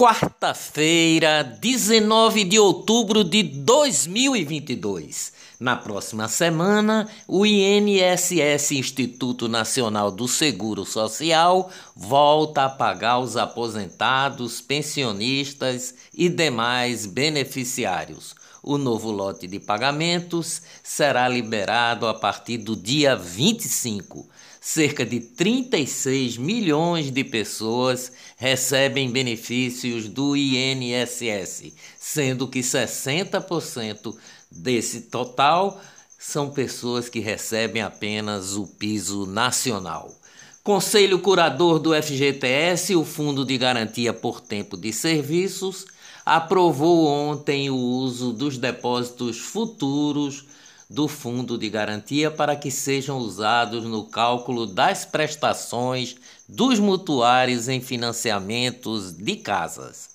quarta-feira, 19 de outubro de 2022. Na próxima semana, o INSS, Instituto Nacional do Seguro Social, volta a pagar os aposentados, pensionistas e demais beneficiários. O novo lote de pagamentos será liberado a partir do dia 25 cerca de 36 milhões de pessoas recebem benefícios do INSS, sendo que 60% desse total são pessoas que recebem apenas o piso nacional. Conselho Curador do FGTS, o Fundo de Garantia por Tempo de Serviços, aprovou ontem o uso dos depósitos futuros do Fundo de Garantia para que sejam usados no cálculo das prestações dos mutuários em financiamentos de casas.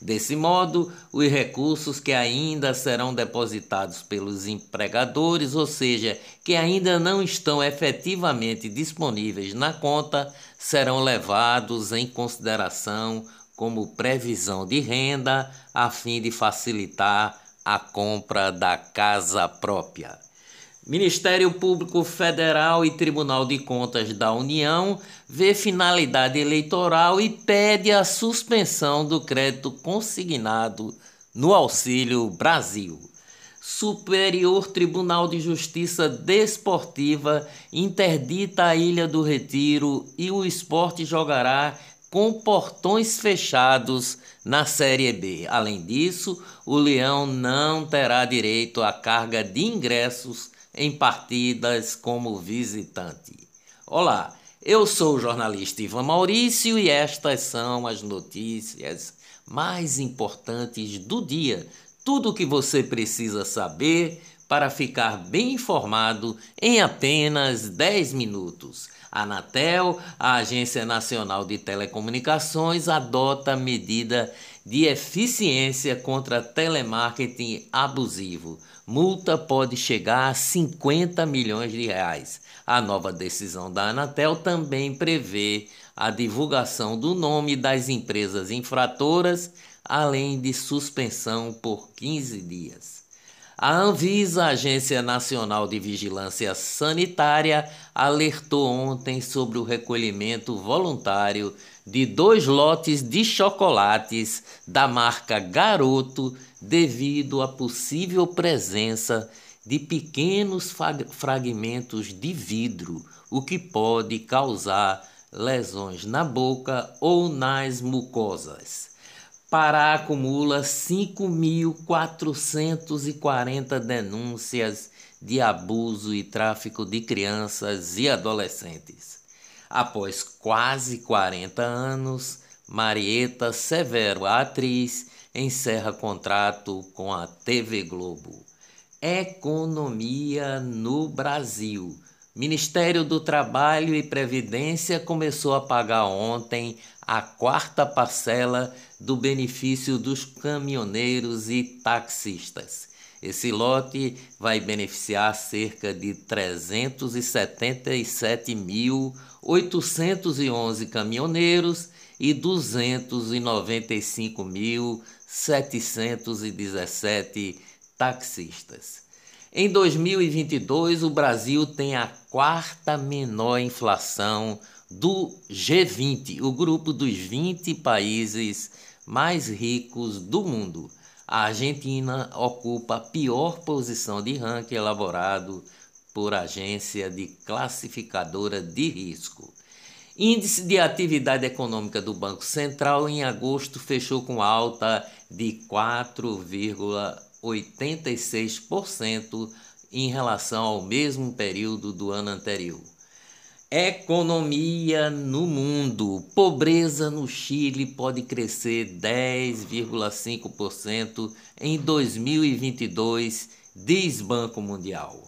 Desse modo, os recursos que ainda serão depositados pelos empregadores, ou seja, que ainda não estão efetivamente disponíveis na conta, serão levados em consideração como previsão de renda, a fim de facilitar a compra da casa própria. Ministério Público Federal e Tribunal de Contas da União vê finalidade eleitoral e pede a suspensão do crédito consignado no Auxílio Brasil. Superior Tribunal de Justiça Desportiva interdita a Ilha do Retiro e o esporte jogará com portões fechados na Série B. Além disso, o Leão não terá direito à carga de ingressos em partidas como visitante. Olá, eu sou o jornalista Ivan Maurício e estas são as notícias mais importantes do dia. Tudo o que você precisa saber para ficar bem informado em apenas 10 minutos. A Anatel, a Agência Nacional de Telecomunicações, adota medida de eficiência contra telemarketing abusivo. Multa pode chegar a 50 milhões de reais. A nova decisão da Anatel também prevê a divulgação do nome das empresas infratoras, além de suspensão por 15 dias. A Anvisa, Agência Nacional de Vigilância Sanitária, alertou ontem sobre o recolhimento voluntário de dois lotes de chocolates da marca Garoto devido à possível presença de pequenos fragmentos de vidro, o que pode causar lesões na boca ou nas mucosas. Pará acumula 5.440 denúncias de abuso e tráfico de crianças e adolescentes. Após quase 40 anos, Marieta Severo, a atriz, encerra contrato com a TV Globo. Economia no Brasil. Ministério do Trabalho e Previdência começou a pagar ontem a quarta parcela do benefício dos caminhoneiros e taxistas. Esse lote vai beneficiar cerca de 377.811 caminhoneiros e 295.717 taxistas. Em 2022, o Brasil tem a quarta menor inflação do G20, o grupo dos 20 países mais ricos do mundo. A Argentina ocupa a pior posição de ranking elaborado por agência de classificadora de risco. Índice de atividade econômica do Banco Central em agosto fechou com alta de 4,1%. 86% em relação ao mesmo período do ano anterior. Economia no mundo. Pobreza no Chile pode crescer 10,5% em 2022, diz Banco Mundial.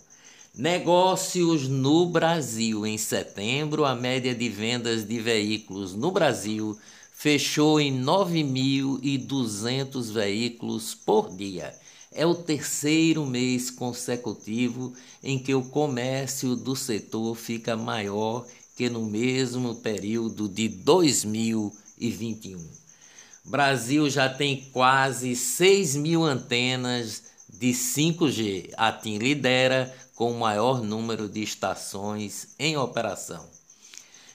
Negócios no Brasil. Em setembro, a média de vendas de veículos no Brasil fechou em 9.200 veículos por dia é o terceiro mês consecutivo em que o comércio do setor fica maior que no mesmo período de 2021. Brasil já tem quase 6 mil antenas de 5G. A TIM lidera com o maior número de estações em operação.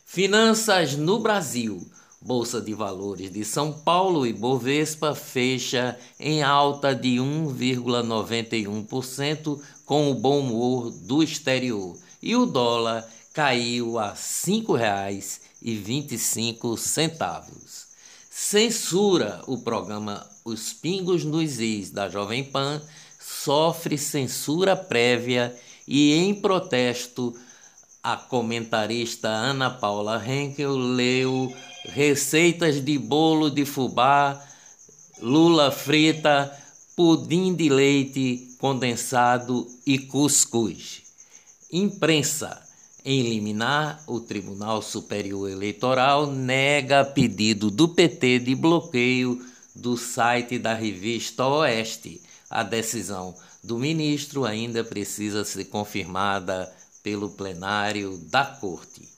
Finanças no Brasil. Bolsa de Valores de São Paulo e Bovespa fecha em alta de 1,91% com o bom humor do exterior e o dólar caiu a R$ 5,25. Censura o programa Os Pingos nos Is da Jovem Pan sofre censura prévia e em protesto a comentarista Ana Paula Henkel leu receitas de bolo de fubá, lula frita, pudim de leite condensado e cuscuz. Imprensa. Em liminar, o Tribunal Superior Eleitoral nega pedido do PT de bloqueio do site da revista Oeste. A decisão do ministro ainda precisa ser confirmada pelo plenário da Corte.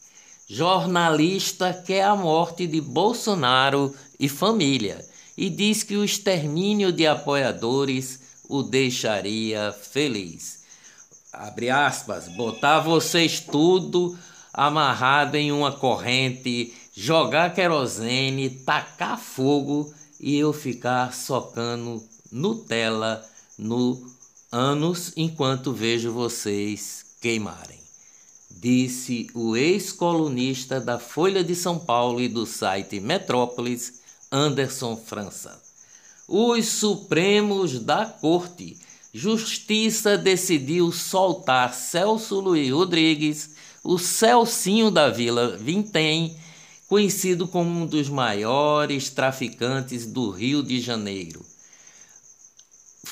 Jornalista quer a morte de Bolsonaro e família e diz que o extermínio de apoiadores o deixaria feliz. Abre aspas, botar vocês tudo amarrado em uma corrente, jogar querosene, tacar fogo e eu ficar socando Nutella no anos enquanto vejo vocês queimarem disse o ex-colunista da Folha de São Paulo e do site Metrópolis, Anderson França. Os Supremos da Corte, Justiça decidiu soltar Celso Luiz Rodrigues, o Celcinho da Vila Vintém, conhecido como um dos maiores traficantes do Rio de Janeiro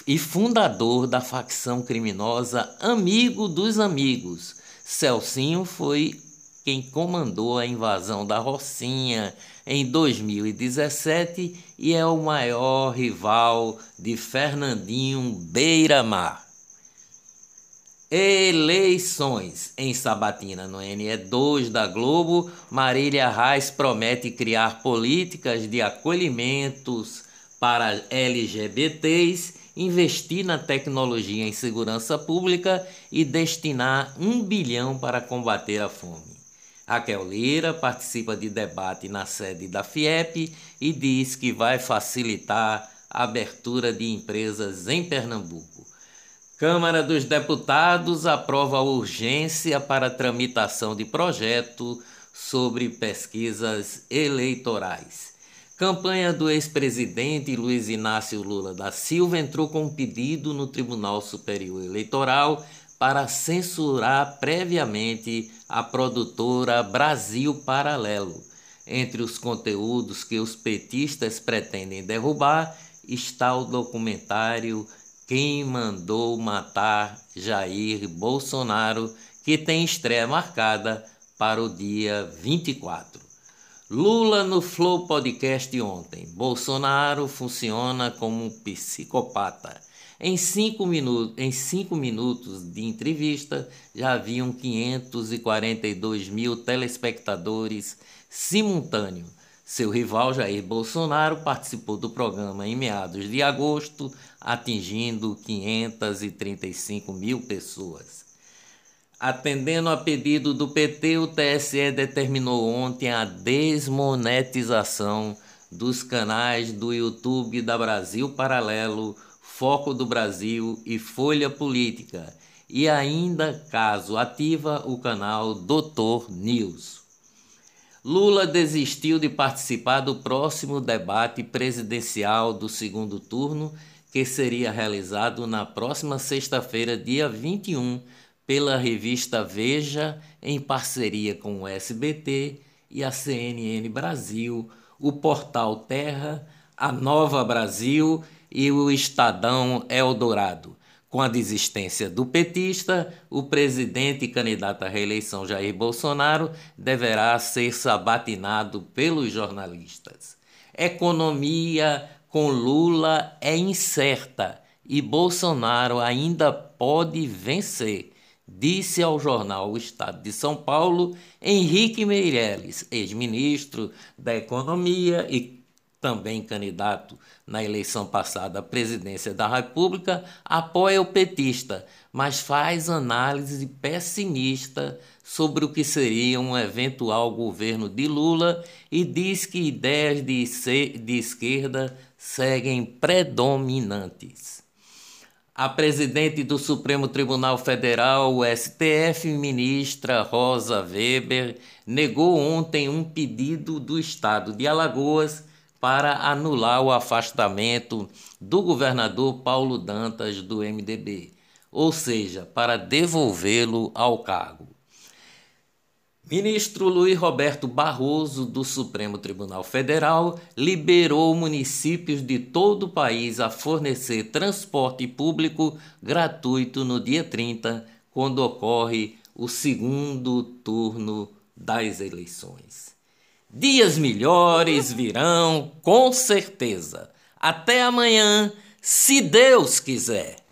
e fundador da facção criminosa Amigo dos Amigos, Celcinho foi quem comandou a invasão da Rocinha em 2017 e é o maior rival de Fernandinho Beira-Mar. Eleições. Em Sabatina, no NE2 da Globo, Marília Reis promete criar políticas de acolhimentos para LGBTs investir na tecnologia em segurança pública e destinar um bilhão para combater a fome. Raquel Lira participa de debate na sede da FIEP e diz que vai facilitar a abertura de empresas em Pernambuco. Câmara dos Deputados aprova urgência para tramitação de projeto sobre pesquisas eleitorais. Campanha do ex-presidente Luiz Inácio Lula da Silva entrou com um pedido no Tribunal Superior Eleitoral para censurar previamente a produtora Brasil Paralelo. Entre os conteúdos que os petistas pretendem derrubar está o documentário Quem Mandou Matar Jair Bolsonaro, que tem estreia marcada para o dia 24. Lula no Flow Podcast ontem. Bolsonaro funciona como um psicopata. Em cinco, minutos, em cinco minutos de entrevista, já haviam 542 mil telespectadores simultâneos. Seu rival Jair Bolsonaro participou do programa em meados de agosto, atingindo 535 mil pessoas. Atendendo a pedido do PT, o TSE determinou ontem a desmonetização dos canais do YouTube da Brasil Paralelo, Foco do Brasil e Folha Política, e ainda, caso ativa, o canal Doutor News. Lula desistiu de participar do próximo debate presidencial do segundo turno, que seria realizado na próxima sexta-feira, dia 21 pela revista Veja, em parceria com o SBT e a CNN Brasil, o portal Terra, a Nova Brasil e o Estadão Eldorado. Com a desistência do petista, o presidente e candidato à reeleição Jair Bolsonaro deverá ser sabatinado pelos jornalistas. Economia com Lula é incerta e Bolsonaro ainda pode vencer disse ao jornal O Estado de São Paulo Henrique Meirelles, ex-ministro da Economia e também candidato na eleição passada à presidência da República, apoia o petista, mas faz análise pessimista sobre o que seria um eventual governo de Lula e diz que ideias de, de esquerda seguem predominantes. A presidente do Supremo Tribunal Federal, o STF, ministra Rosa Weber, negou ontem um pedido do Estado de Alagoas para anular o afastamento do governador Paulo Dantas do MDB, ou seja, para devolvê-lo ao cargo. Ministro Luiz Roberto Barroso, do Supremo Tribunal Federal, liberou municípios de todo o país a fornecer transporte público gratuito no dia 30, quando ocorre o segundo turno das eleições. Dias melhores virão, com certeza. Até amanhã, se Deus quiser.